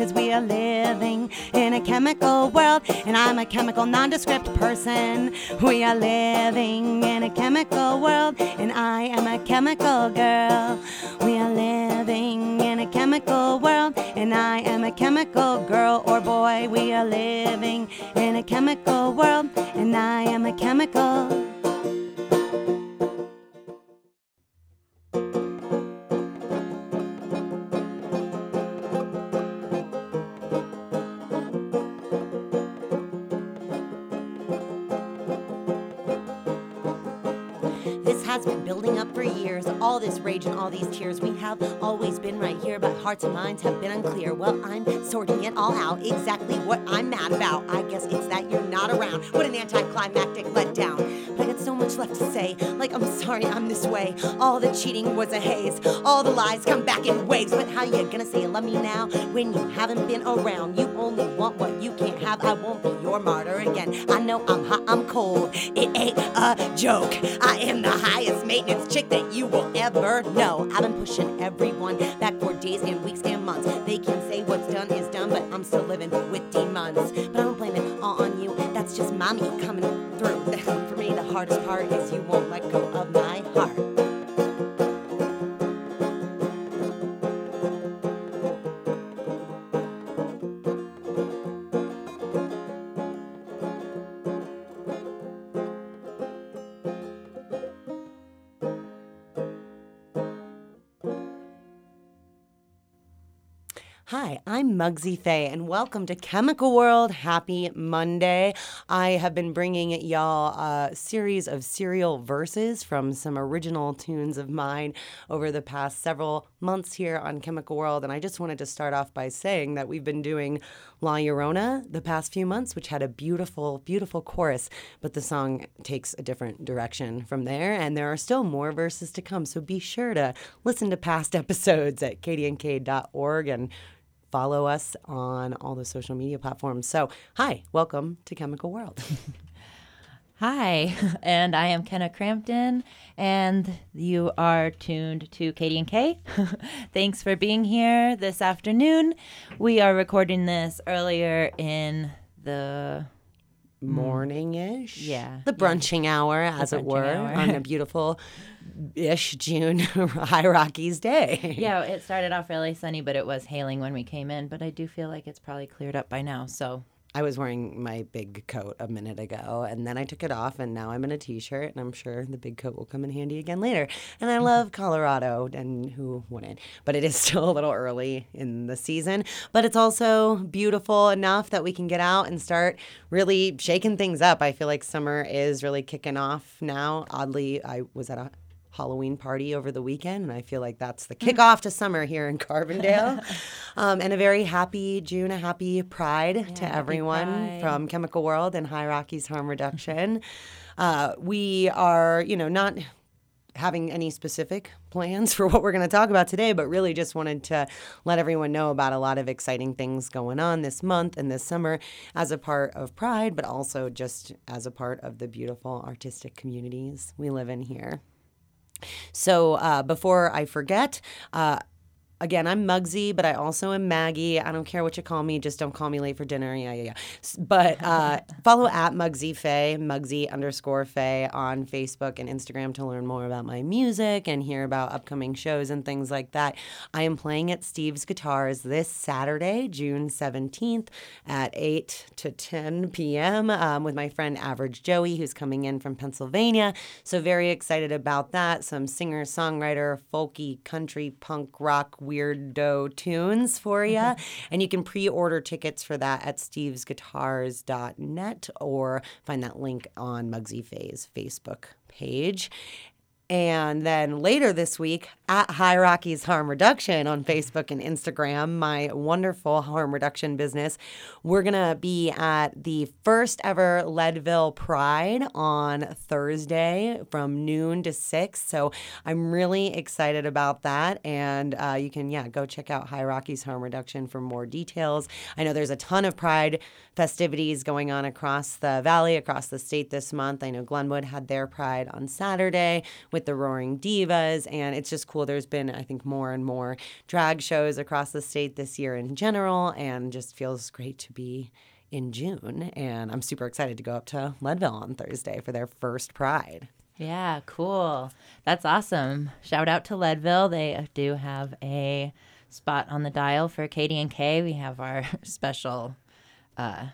cause we are living in a chemical world. And I'm a chemical nondescript person. We are living in a chemical world, and I am a chemical girl. We are living in a chemical world, and I am a chemical girl or boy. We are living in a chemical world, and I am a chemical. Has been building up for years. All this rage and all these tears. We have always been right here, but hearts and minds have been unclear. Well, I'm sorting it all out. Exactly what I'm mad about. I guess it's that you're not around. What an anticlimactic letdown. But left to say. Like, I'm sorry I'm this way. All the cheating was a haze. All the lies come back in waves. But how you gonna say you love me now when you haven't been around? You only want what you can't have. I won't be your martyr again. I know I'm hot, I'm cold. It ain't a joke. I am the highest maintenance chick that you will ever know. I've been pushing everyone back for days and weeks and months. They can say what's done is done, but I'm still living with demons. But I don't blame it all on you. That's just mommy coming through. for me, the hardest part is you won't let go of my heart. Hi, I'm Mugsy Faye, and welcome to Chemical World. Happy Monday. I have been bringing y'all a series of serial verses from some original tunes of mine over the past several months here on Chemical World. And I just wanted to start off by saying that we've been doing La Llorona the past few months, which had a beautiful, beautiful chorus, but the song takes a different direction from there. And there are still more verses to come. So be sure to listen to past episodes at kdnk.org and follow us on all the social media platforms. So, hi, welcome to Chemical World. Hi, and I am Kenna Crampton, and you are tuned to KDNK. Thanks for being here this afternoon. We are recording this earlier in the Mm. Morning ish. Yeah, The brunching hour, as it were, hour. on a beautiful ish June High Rockies day. yeah. It started off really sunny, but it was hailing when we came in. But I do feel like it's probably cleared up by now. So I was wearing my big coat a minute ago and then I took it off and now I'm in a t shirt and I'm sure the big coat will come in handy again later. And I love Colorado and who wouldn't? But it is still a little early in the season. But it's also beautiful enough that we can get out and start really shaking things up. I feel like summer is really kicking off now. Oddly, I was at a Halloween party over the weekend, and I feel like that's the kickoff to summer here in Carbondale. um, and a very happy June, a happy Pride to everyone Pride. from Chemical World and High Rockies Harm Reduction. uh, we are, you know, not having any specific plans for what we're going to talk about today, but really just wanted to let everyone know about a lot of exciting things going on this month and this summer as a part of Pride, but also just as a part of the beautiful artistic communities we live in here. So uh, before I forget, uh, again, I'm Mugsy, but I also am Maggie. I don't care what you call me, just don't call me late for dinner. Yeah, yeah, yeah. But uh, follow at Mugsy Faye, Mugsy underscore Faye on Facebook and Instagram to learn more about my music and hear about upcoming shows and things like that. I am playing at Steve's Guitars this Saturday, June 17th at 8 to 10 p.m. Um, with my friend Average Joey, who's coming in from Pennsylvania. So, very excited about that. Some singer, songwriter, folky, country, punk, rock, weirdo tunes for you. Mm-hmm. and you can pre order tickets for that at stevesguitars.net or find that link on Mugsy Faye's Facebook page. And then later this week at High Rockies Harm Reduction on Facebook and Instagram, my wonderful harm reduction business, we're going to be at the first ever Leadville Pride on Thursday from noon to 6. So I'm really excited about that. And uh, you can, yeah, go check out High Rockies Harm Reduction for more details. I know there's a ton of Pride festivities going on across the valley, across the state this month. I know Glenwood had their Pride on Saturday with the Roaring Divas, and it's just cool. There's been, I think, more and more drag shows across the state this year in general, and just feels great to be in June. And I'm super excited to go up to Leadville on Thursday for their first Pride. Yeah, cool. That's awesome. Shout out to Leadville. They do have a spot on the dial for KDNK. We have our special uh,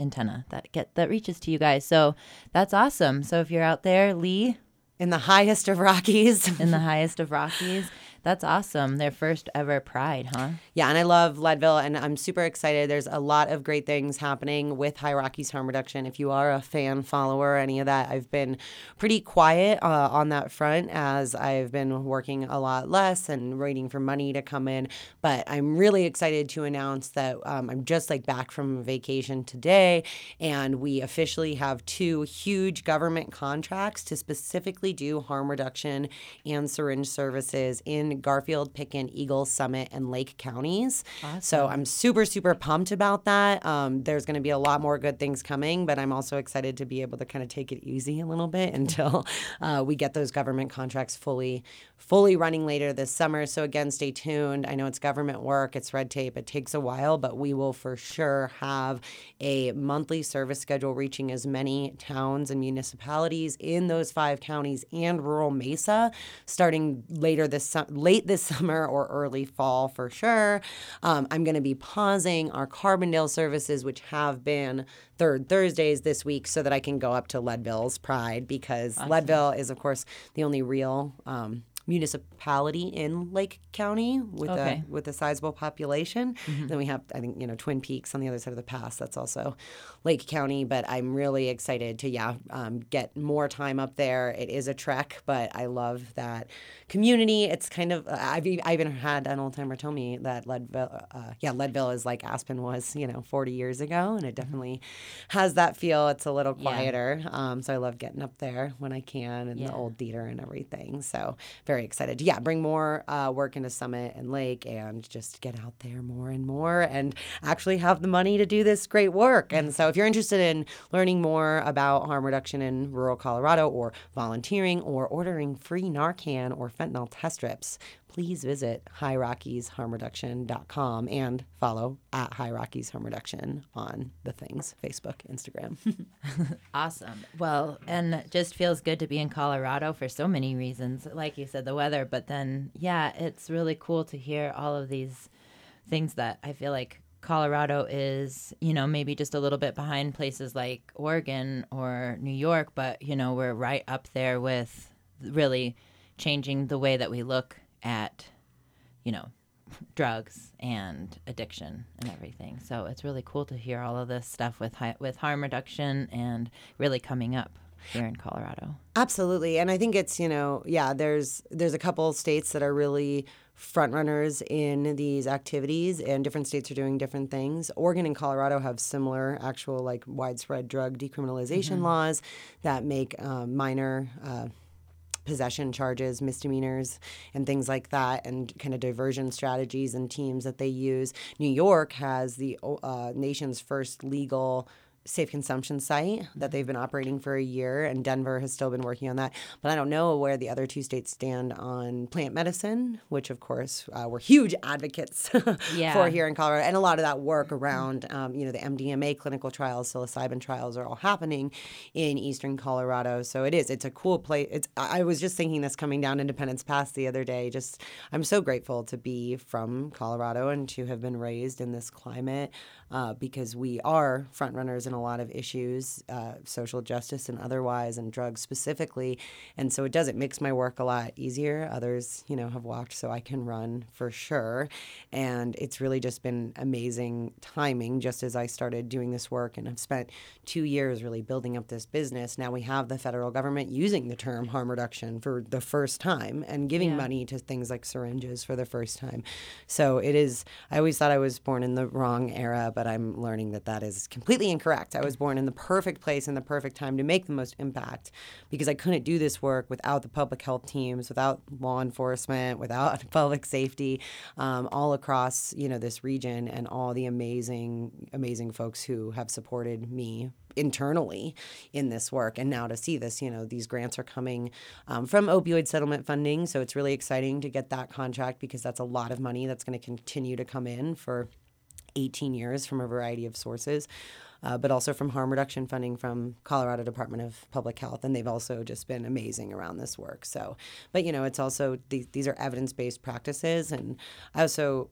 antenna that get that reaches to you guys. So that's awesome. So if you're out there, Lee, in the highest of Rockies, in the highest of Rockies, that's awesome. Their first ever Pride, huh? Yeah, and I love Leadville, and I'm super excited. There's a lot of great things happening with High Rockies Harm Reduction. If you are a fan, follower, any of that, I've been pretty quiet uh, on that front as I've been working a lot less and waiting for money to come in. But I'm really excited to announce that um, I'm just like back from vacation today, and we officially have two huge government contracts to specifically do harm reduction and syringe services in Garfield, Pitkin, Eagle, Summit, and Lake counties. Awesome. So I'm super, super pumped about that. Um, there's going to be a lot more good things coming, but I'm also excited to be able to kind of take it easy a little bit until uh, we get those government contracts fully fully running later this summer. So, again, stay tuned. I know it's government work, it's red tape, it takes a while, but we will for sure have a monthly service schedule reaching as many towns and municipalities in those five counties and rural Mesa starting later this late this summer or early fall for sure. Um, I'm going to be pausing our Carbondale services, which have been third Thursdays this week, so that I can go up to Leadville's Pride because awesome. Leadville is, of course, the only real. Um, municipality in Lake County with okay. a with a sizable population. Mm-hmm. Then we have I think you know Twin Lakes on the other side of the pass. That's also Lake County. But I'm really excited to yeah um, get more time up there. It is a trek, but I love that community. It's kind of I've, I even had an old timer tell me that Leadville uh, yeah Leadville is like Aspen was you know 40 years ago, and it mm-hmm. definitely has that feel. It's a little quieter. Yeah. Um, so I love getting up there when I can and yeah. the old theater and everything. So very very excited. Yeah, bring more uh, work into Summit and Lake and just get out there more and more and actually have the money to do this great work. And so if you're interested in learning more about harm reduction in rural Colorado or volunteering or ordering free Narcan or fentanyl test strips, please visit highrockiesharmreduction.com and follow at High Rockies Harm Reduction on the things Facebook, Instagram. awesome. Well, and just feels good to be in Colorado for so many reasons. Like you said, the weather, but then, yeah, it's really cool to hear all of these things that I feel like Colorado is, you know, maybe just a little bit behind places like Oregon or New York, but, you know, we're right up there with really changing the way that we look at, you know, drugs and addiction and everything. So it's really cool to hear all of this stuff with hi- with harm reduction and really coming up here in Colorado. Absolutely. And I think it's, you know, yeah, there's there's a couple states that are really front runners in these activities and different states are doing different things. Oregon and Colorado have similar actual like widespread drug decriminalization mm-hmm. laws that make um, minor uh, possession charges, misdemeanors, and things like that, and kind of diversion strategies and teams that they use. New York has the uh, nation's first legal safe consumption site that they've been operating for a year, and Denver has still been working on that. But I don't know where the other two states stand on plant medicine, which of course uh, we're huge advocates yeah. for here in Colorado, and a lot of that work around um, you know the MDMA clinical trials, psilocybin trials are all happening in eastern Colorado. So it is. It's a cool place. It's. I was just thinking this coming down Independence Pass the other day. Just I'm so grateful to be from Colorado and to have been raised in this climate uh, because we are front runners in a lot of issues, uh, social justice and otherwise, and drugs specifically. And so it does, it makes my work a lot easier. Others, you know, have walked so I can run for sure. And it's really just been amazing timing just as I started doing this work and have spent two years really building up this business. Now we have the federal government using the term harm reduction for the first time and giving yeah. money to things like syringes for the first time. So it is, I always thought I was born in the wrong era, but I'm learning that that is completely incorrect impact. I was born in the perfect place in the perfect time to make the most impact because I couldn't do this work without the public health teams, without law enforcement, without public safety, um, all across you know this region and all the amazing, amazing folks who have supported me internally in this work. And now to see this, you know, these grants are coming um, from opioid settlement funding. So it's really exciting to get that contract because that's a lot of money that's going to continue to come in for 18 years from a variety of sources. Uh, but also from harm reduction funding from Colorado Department of Public Health, and they've also just been amazing around this work. So, but you know, it's also these, these are evidence based practices, and I also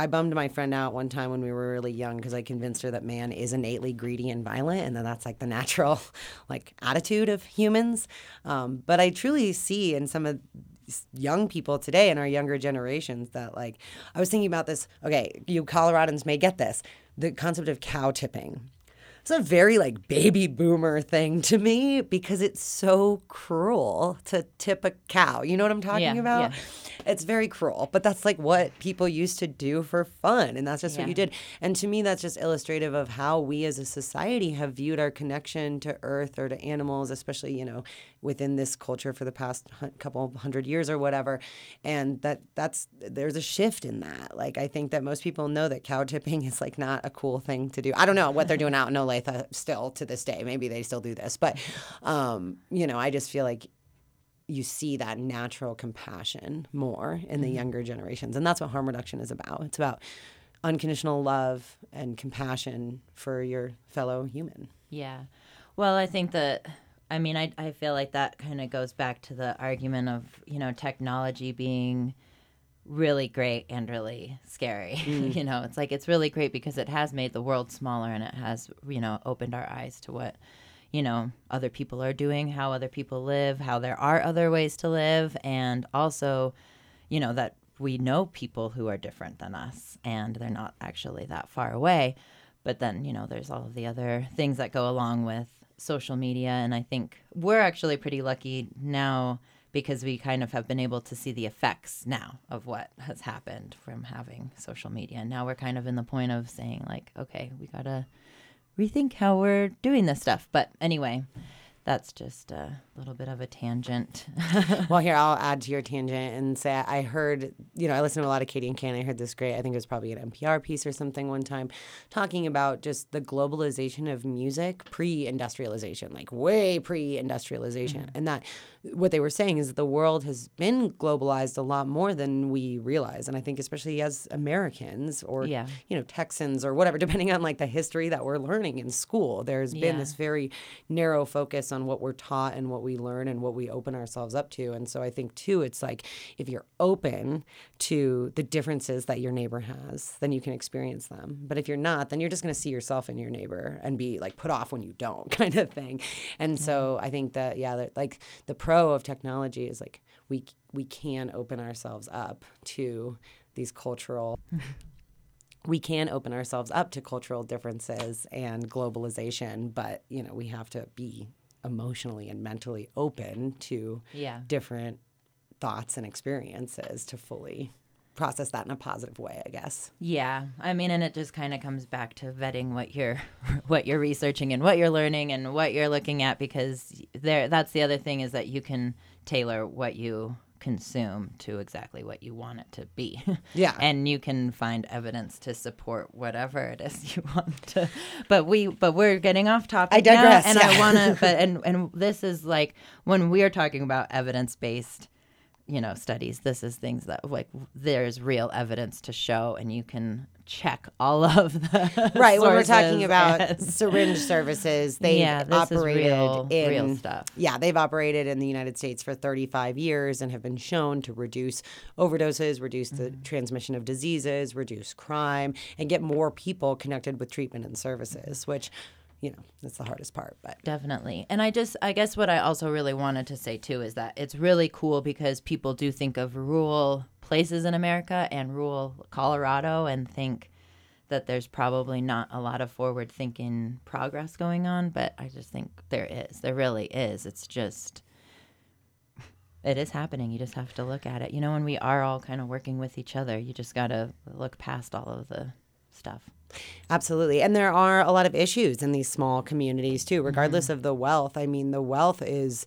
I bummed my friend out one time when we were really young because I convinced her that man is innately greedy and violent, and that that's like the natural, like attitude of humans. Um, but I truly see in some of young people today in our younger generations that like I was thinking about this. Okay, you Coloradans may get this the concept of cow tipping. It's a very like baby boomer thing to me because it's so cruel to tip a cow. You know what I'm talking Yeah, about? yeah. It's very cruel, but that's like what people used to do for fun, and that's just what you did. And to me, that's just illustrative of how we as a society have viewed our connection to earth or to animals, especially you know within this culture for the past couple hundred years or whatever. And that that's there's a shift in that. Like I think that most people know that cow tipping is like not a cool thing to do. I don't know what they're doing out in Olathe still to this day. Maybe they still do this, but um, you know, I just feel like you see that natural compassion more in the younger generations. And that's what harm reduction is about. It's about unconditional love and compassion for your fellow human. Yeah. Well, I think that, I mean, I, I feel like that kind of goes back to the argument of, you know, technology being really great and really scary. Mm. you know, it's like it's really great because it has made the world smaller and it has, you know, opened our eyes to what, you know, other people are doing, how other people live, how there are other ways to live, and also, you know, that we know people who are different than us and they're not actually that far away. But then, you know, there's all of the other things that go along with social media. And I think we're actually pretty lucky now because we kind of have been able to see the effects now of what has happened from having social media. And now we're kind of in the point of saying, like, okay, we got to rethink how we're doing this stuff. But anyway, that's just a little bit of a tangent. well, here I'll add to your tangent and say I heard, you know, I listen to a lot of KDNK. I heard this great. I think it was probably an NPR piece or something one time, talking about just the globalization of music pre-industrialization, like way pre-industrialization, mm-hmm. and that what they were saying is that the world has been globalized a lot more than we realize, and I think especially as Americans or Yeah. you know Texans or whatever, depending on like the history that we're learning in school, there's been this very narrow focus on what we're taught and what we learn and what we open ourselves up to. And so I think too, it's like if you're open to the differences that your neighbor has, then you can experience them. But if you're not, then you're just going to see yourself in your neighbor and be like put off when you don't, kind of thing. And so I think that yeah, that, like the pro of technology is like we we can open ourselves up to these cultural we can open ourselves up to cultural differences and globalization, but you know, we have to be emotionally and mentally open to Yeah. different thoughts and experiences to fully process that in a positive way, I guess. Yeah, I mean, and it just kind of comes back to vetting what you're, what you're researching and what you're learning and what you're looking at, because there, that's the other thing is that you can tailor what you consume to exactly what you want it to be. Yeah. and you can find evidence to support whatever it is you want to. But we, but we're getting off topic. I digress, now, and yeah. I want to, but and and this is like when we are talking about evidence based you know studies this is things that like there's real evidence to show and you can check all of the Right, when we're talking about syringe services, they've Yeah, operated real- in real stuff. Yeah, they've operated in the United States for 35 years and have been shown to reduce overdoses, reduce the Mm-hmm. transmission of diseases, reduce crime, and get more people connected with treatment and services, which, you know, that's the hardest part. But definitely and i just i guess what i also really wanted to say too is that it's really cool because people do think of rural places in america and rural colorado and think that there's probably not a lot of forward thinking progress going on but i just think there is there really is it's just it is happening you just have to look at it you know when we are all kind of working with each other you just got to look past all of the stuff. Absolutely. And there are a lot of issues in these small communities too, regardless mm-hmm. of the wealth. I mean, the wealth is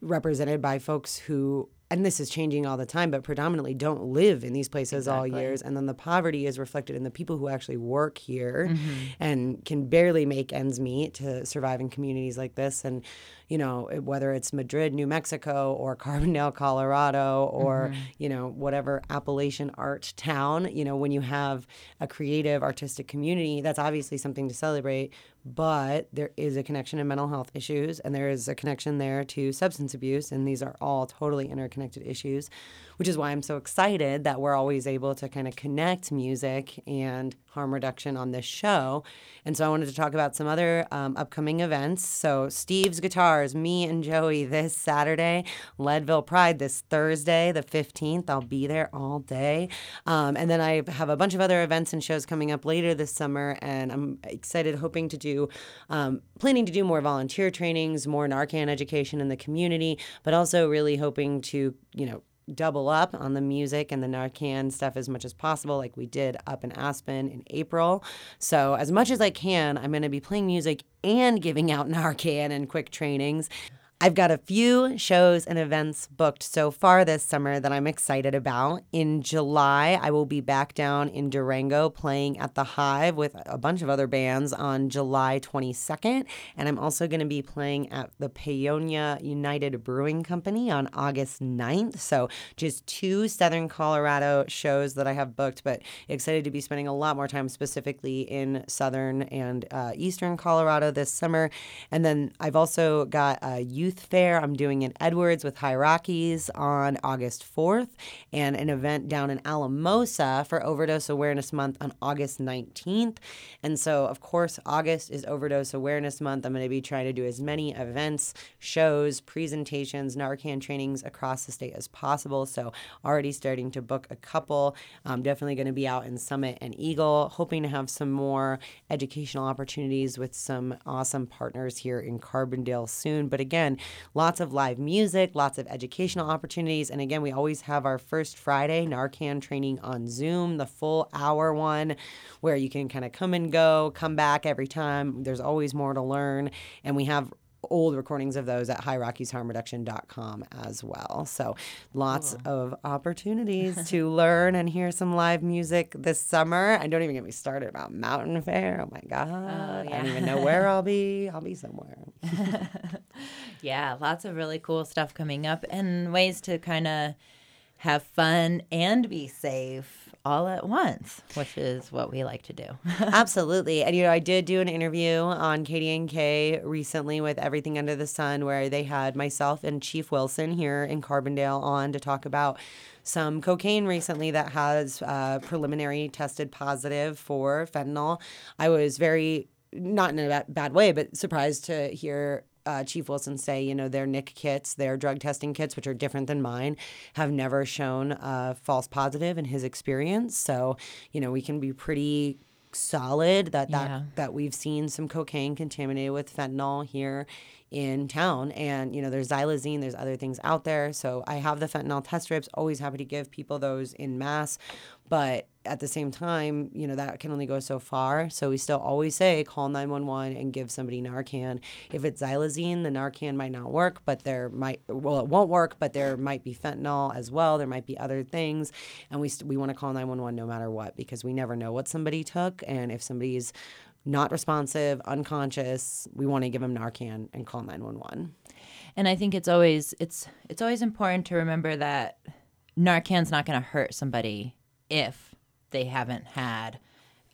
represented by folks who and this is changing all the time, but predominantly don't live in these places exactly. all years. And then the poverty is reflected in the people who actually work here mm-hmm. and can barely make ends meet to survive in communities like this. And you know, whether it's Madrid, New Mexico, or Carbondale, Colorado, or, mm-hmm. you know, whatever Appalachian art town, you know, when you have a creative, artistic community, that's obviously something to celebrate. But there is a connection to mental health issues, and there is a connection there to substance abuse, and these are all totally interconnected issues which is why I'm so excited that we're always able to kind of connect music and harm reduction on this show. And so I wanted to talk about some other um, upcoming events. So, Steve's Guitars, me and Joey this Saturday, Leadville Pride this Thursday, the 15th. I'll be there all day. Um, and then I have a bunch of other events and shows coming up later this summer. And I'm excited, hoping to do, um, planning to do more volunteer trainings, more Narcan education in the community, but also really hoping to, you know, double up on the music and the Narcan stuff as much as possible, like we did up in Aspen in April. So, as much as I can, I'm going to be playing music and giving out Narcan and quick trainings. I've got a few shows and events booked so far this summer that I'm excited about. In July, I will be back down in Durango playing at the Hive with a bunch of other bands on July 22nd. And I'm also going to be playing at the Paonia United Brewing Company on August 9th. So just two Southern Colorado shows that I have booked, but excited to be spending a lot more time specifically in Southern and uh, Eastern Colorado this summer. And then I've also got a youth Youth Fair. I'm doing in Edwards with High Rockies on August 4th, and an event down in Alamosa for Overdose Awareness Month on August 19th. And so, of course, August is Overdose Awareness Month. I'm going to be trying to do as many events, shows, presentations, Narcan trainings across the state as possible. So, already starting to book a couple. I'm definitely going to be out in Summit and Eagle, hoping to have some more educational opportunities with some awesome partners here in Carbondale soon. But again, lots of live music, lots of educational opportunities. And again, we always have our first Friday Narcan training on Zoom, the full hour one, where you can kind of come and go, come back every time. There's always more to learn. And we have old recordings of those at highrockiesharmreduction.com as well. So lots cool. of opportunities to learn and hear some live music this summer. And don't even get me started about Mountain Fair. Oh my God. Oh, yeah. I don't even know where I'll be. I'll be somewhere. yeah, lots of really cool stuff coming up and ways to kind of have fun and be safe all at once, which is what we like to do. Absolutely. And you know, I did do an interview on KDNK recently with Everything Under the Sun where they had myself and Chief Wilson here in Carbondale on to talk about some cocaine recently that has uh, preliminary tested positive for fentanyl. I was very not in a bad way, but surprised to hear uh, Chief Wilson say, you know, their NIK kits, their drug testing kits, which are different than mine, have never shown a false positive in his experience. So, you know, we can be pretty solid that that, yeah. that we've seen some cocaine contaminated with fentanyl here in town and you know there's xylazine there's other things out there so i have the fentanyl test strips always happy to give people those in mass but at the same time, you know, that can only go so far. So we still always say call 911 and give somebody Narcan. If it's xylazine, the Narcan might not work, but there might, well, it won't work, but there might be fentanyl as well. There might be other things. And we, st- we want to call 911 no matter what because we never know what somebody took. And if somebody's not responsive, unconscious, we want to give them Narcan and call 911. And I think it's always, it's, it's always important to remember that Narcan's not going to hurt somebody if they haven't had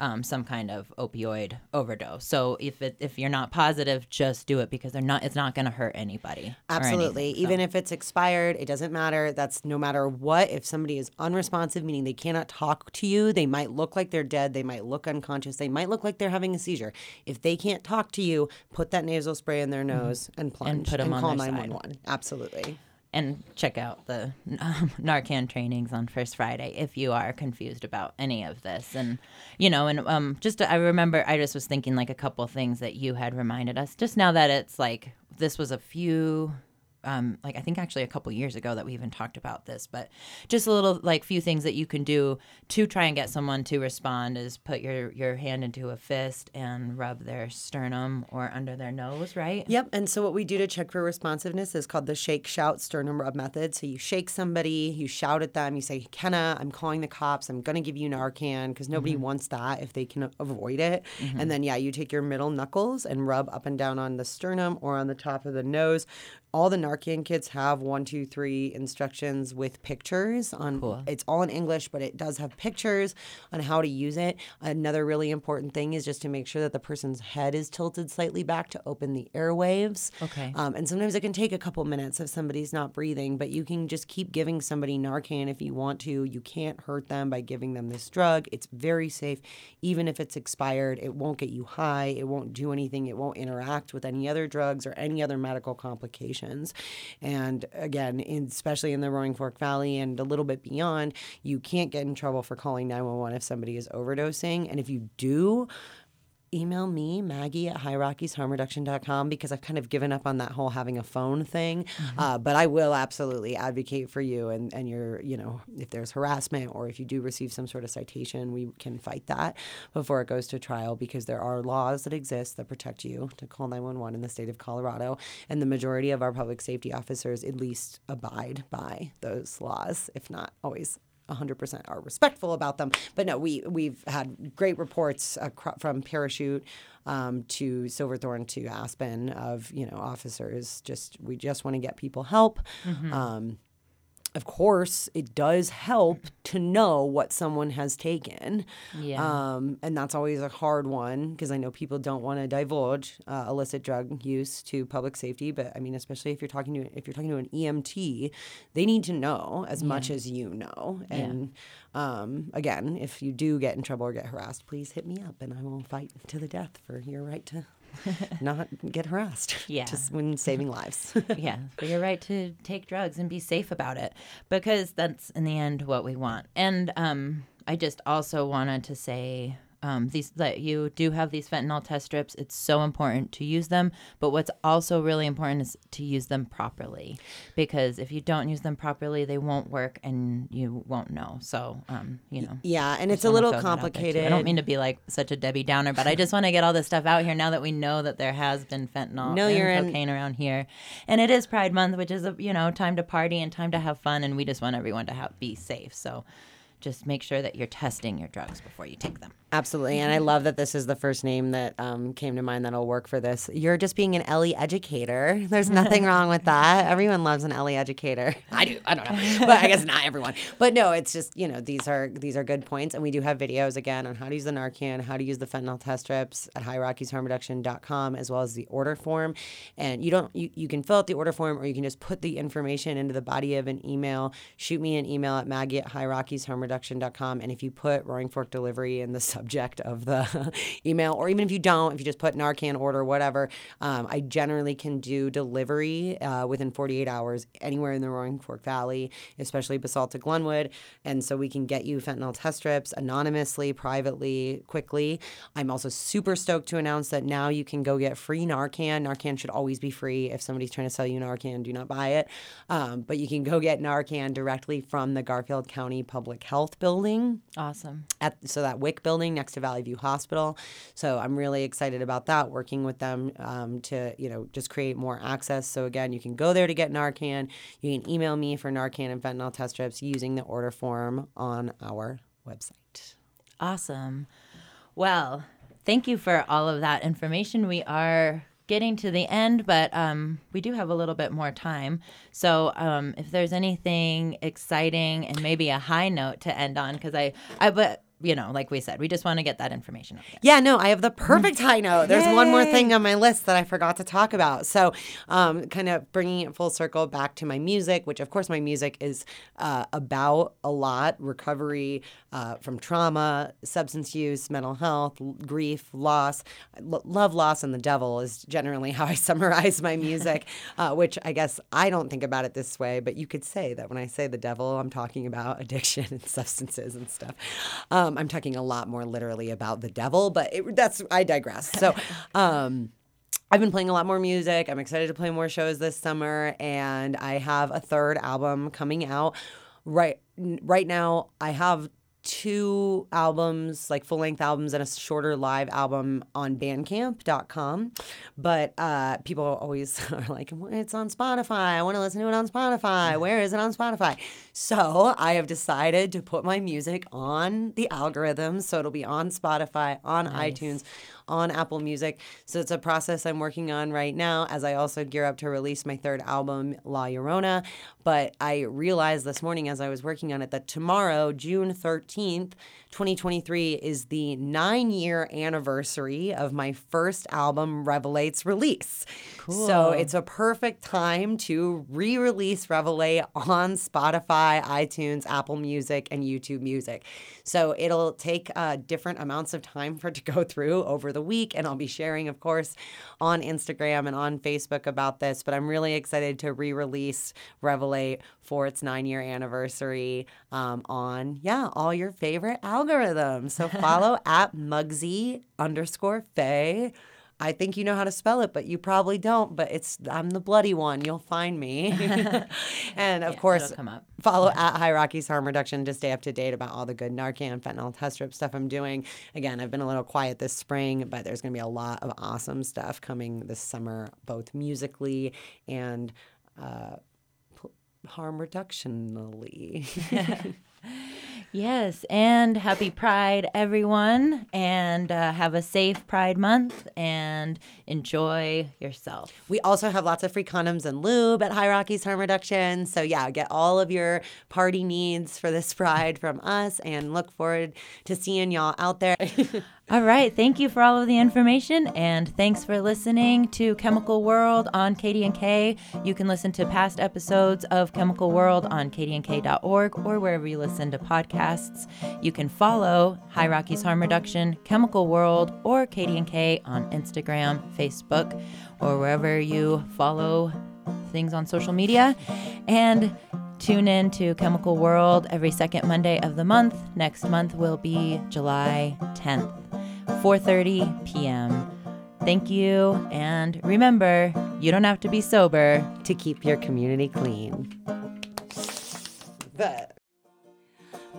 um, some kind of opioid overdose. So if it, if you're not positive, just do it because they're not. It's not going to hurt anybody. Absolutely. Anything, Even if it's expired, it doesn't matter. That's no matter what. If somebody is unresponsive, meaning they cannot talk to you, they might look like they're dead. They might look unconscious. They might look like they're having a seizure. If they can't talk to you, put that nasal spray in their mm-hmm. nose mm-hmm. and plunge and put them and call nine one one. Absolutely and check out the um, Narcan trainings on First Friday if you are confused about any of this. And you know, and um, just I remember I just was thinking like a couple things that you had reminded us just now that it's like this was a few um, like I think actually a couple years ago that we even talked about this, but just a little like few things that you can do to try and get someone to respond is put your your hand into a fist and rub their sternum or under their nose, right? Yep. And so what we do to check for responsiveness is called the shake, shout, sternum rub method. So you shake somebody, you shout at them, you say, Kenna, I'm calling the cops. I'm going to give you Narcan because nobody wants that if they can avoid it. And then, yeah, you take your middle knuckles and rub up and down on the sternum or on the top of the nose. All the Narcan kits have one, two, three instructions with pictures on. Cool. It's all in English, but it does have pictures on how to use it. Another really important thing is just to make sure that the person's head is tilted slightly back to open the airwaves. Okay. Um, and sometimes it can take a couple minutes if somebody's not breathing, but you can just keep giving somebody Narcan if you want to. You can't hurt them by giving them this drug. It's very safe. Even if it's expired, it won't get you high. It won't do anything. It won't interact with any other drugs or any other medical complications. And again, in, especially in the Roaring Fork Valley and a little bit beyond, you can't get in trouble for calling 911 if somebody is overdosing. And if you do, email me maggie at highrockiesharmreduction.com because i've kind of given up on that whole having a phone thing. Uh, but i will absolutely advocate for you and, and your you know if there's harassment or if you do receive some sort of citation we can fight that before it goes to trial because there are laws that exist that protect you to call 911 in the state of colorado and the majority of our public safety officers at least abide by those laws if not always 100% are respectful about them. But no, we we've had great reports acro- from Parachute um, to Silverthorne to Aspen of you know officers. Just we just want to get people help. Um, of course, it does help to know what someone has taken. Yeah. Um, and that's always a hard one because I know people don't want to divulge uh, illicit drug use to public safety. But I mean, especially if you're talking to if you're talking to an EMT, they need to know as much as you know. And um, again, if you do get in trouble or get harassed, please hit me up, and I will fight to the death for your right to not get harassed. Yeah. just when saving lives. yeah, for your right to take drugs and be safe about it, because that's in the end what we want. And um, I just also wanted to say um, these that you do have these fentanyl test strips. It's so important to use them, but what's also really important is to use them properly, because if you don't use them properly, they won't work and you won't know. So, um, you know. yeah, and it's a little throw that out there, too. complicated. I don't mean to be like such a Debbie Downer, but I just want to get all this stuff out here now that we know that there has been fentanyl No, and you're in- cocaine around here, and it is Pride Month, which is a you know time to party and time to have fun, and we just want everyone to have be safe. So, just make sure that you're testing your drugs before you take them. Absolutely. And I love that this is the first name that um, came to mind that'll work for this. You're just being an Ellie educator. There's nothing wrong with that. Everyone loves an Ellie educator. I do. I don't know. But I guess not everyone. But no, it's just, you know, these are these are good points. And we do have videos again on how to use the Narcan, how to use the fentanyl test strips at highrockiesharmreduction.com as well as the order form. And you don't you, you can fill out the order form or you can just put the information into the body of an email. Shoot me an email at maggie at highrockiesharmreduction.com. And if you put Roaring Fork Delivery in the subject of the email, or even if you don't, if you just put Narcan order, whatever, um, I generally can do delivery uh, within 48 hours anywhere in the Roaring Fork Valley, especially Basalt to Glenwood. And so we can get you fentanyl test strips anonymously, privately, quickly. I'm also super stoked to announce that now you can go get free Narcan. Narcan should always be free. If somebody's trying to sell you Narcan, do not buy it. Um, but you can go get Narcan directly from the Garfield County Public Health Building Awesome. at so that WIC building next to Valley View Hospital. So I'm really excited about that. Working with them um, to you know just create more access. So again, you can go there to get Narcan. You can email me for Narcan and fentanyl test strips using the order form on our website. Awesome. Well, thank you for all of that information. We are getting to the end, but um, we do have a little bit more time. So, um, if there's anything exciting and maybe a high note to end on, because I, I, but you know, like we said, we just want to get that information out there. Yeah, no, I have the perfect high note. There's one more thing on my list that I forgot to talk about. So, um, kind of bringing it full circle back to my music, which of course my music is uh, about a lot recovery uh, from trauma, substance use, mental health, l- grief, loss. L- love, loss, and the devil is generally how I summarize my music, uh, which I guess I don't think about it this way, but you could say that when I say the devil, I'm talking about addiction and substances and stuff. Um, I'm talking a lot more literally about the devil, but it, that's I digress. So, um, I've been playing a lot more music. I'm excited to play more shows this summer, and I have a third album coming out. Right, right now, I have two albums, like full length albums, and a shorter live album on Bandcamp.com. But uh, people always are like, "It's on Spotify. I want to listen to it on Spotify. Where is it on Spotify?" So I have decided to put my music on the algorithms, so it'll be on Spotify, on Nice. iTunes on Apple Music. So it's a process I'm working on right now as I also gear up to release my third album, La Llorona. But I realized this morning as I was working on it that tomorrow, June 13th, 2023, is the nine year anniversary of my first album, Revelate's release. Cool. So it's a perfect time to re release Revelate on Spotify, iTunes, Apple Music, and YouTube Music. So it'll take uh, different amounts of time for it to go through over the week. And I'll be sharing, of course, on Instagram and on Facebook about this. But I'm really excited to re release Revelate for its nine year anniversary um, on, yeah, all your favorite algorithms. So follow at Mugsy underscore Faye. I think you know how to spell it, but you probably don't. But it's I'm the bloody one. You'll find me. and of course, come up. follow at High Rockies Harm Reduction to stay up to date about all the good Narcan, fentanyl, test strip stuff I'm doing. Again, I've been a little quiet this spring, but there's going to be a lot of awesome stuff coming this summer, both musically and uh, p- harm reductionally. Yes, and happy Pride, everyone, and uh, have a safe Pride month and enjoy yourself. We also have lots of free condoms and lube at High Rockies Harm Reduction. So, yeah, get all of your party needs for this Pride from us and look forward to seeing y'all out there. All right, thank you for all of the information, and thanks for listening to Chemical World on KDNK. You can listen to past episodes of Chemical World on kdnk.org or wherever you listen to podcasts. You can follow High Rockies Harm Reduction, Chemical World, or KDNK on Instagram, Facebook, or wherever you follow things on social media. And tune in to Chemical World every second Monday of the month. Next month will be July 10th, 4:30 p.m. Thank you and remember, you don't have to be sober. to keep your community clean. But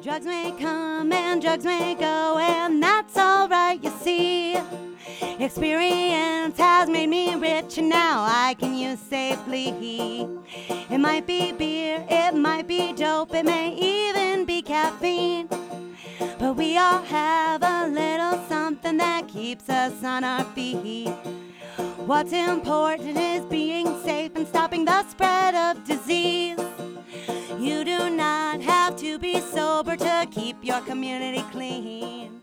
Drugs may come and drugs may go, and that's alright, you see. Experience has made me rich, and now I can use safely. It might be beer, it might be dope, it may even be caffeine. But we all have a little something that keeps us on our feet. What's important is being safe and stopping the spread of disease. You do not have to be sober to keep your community clean.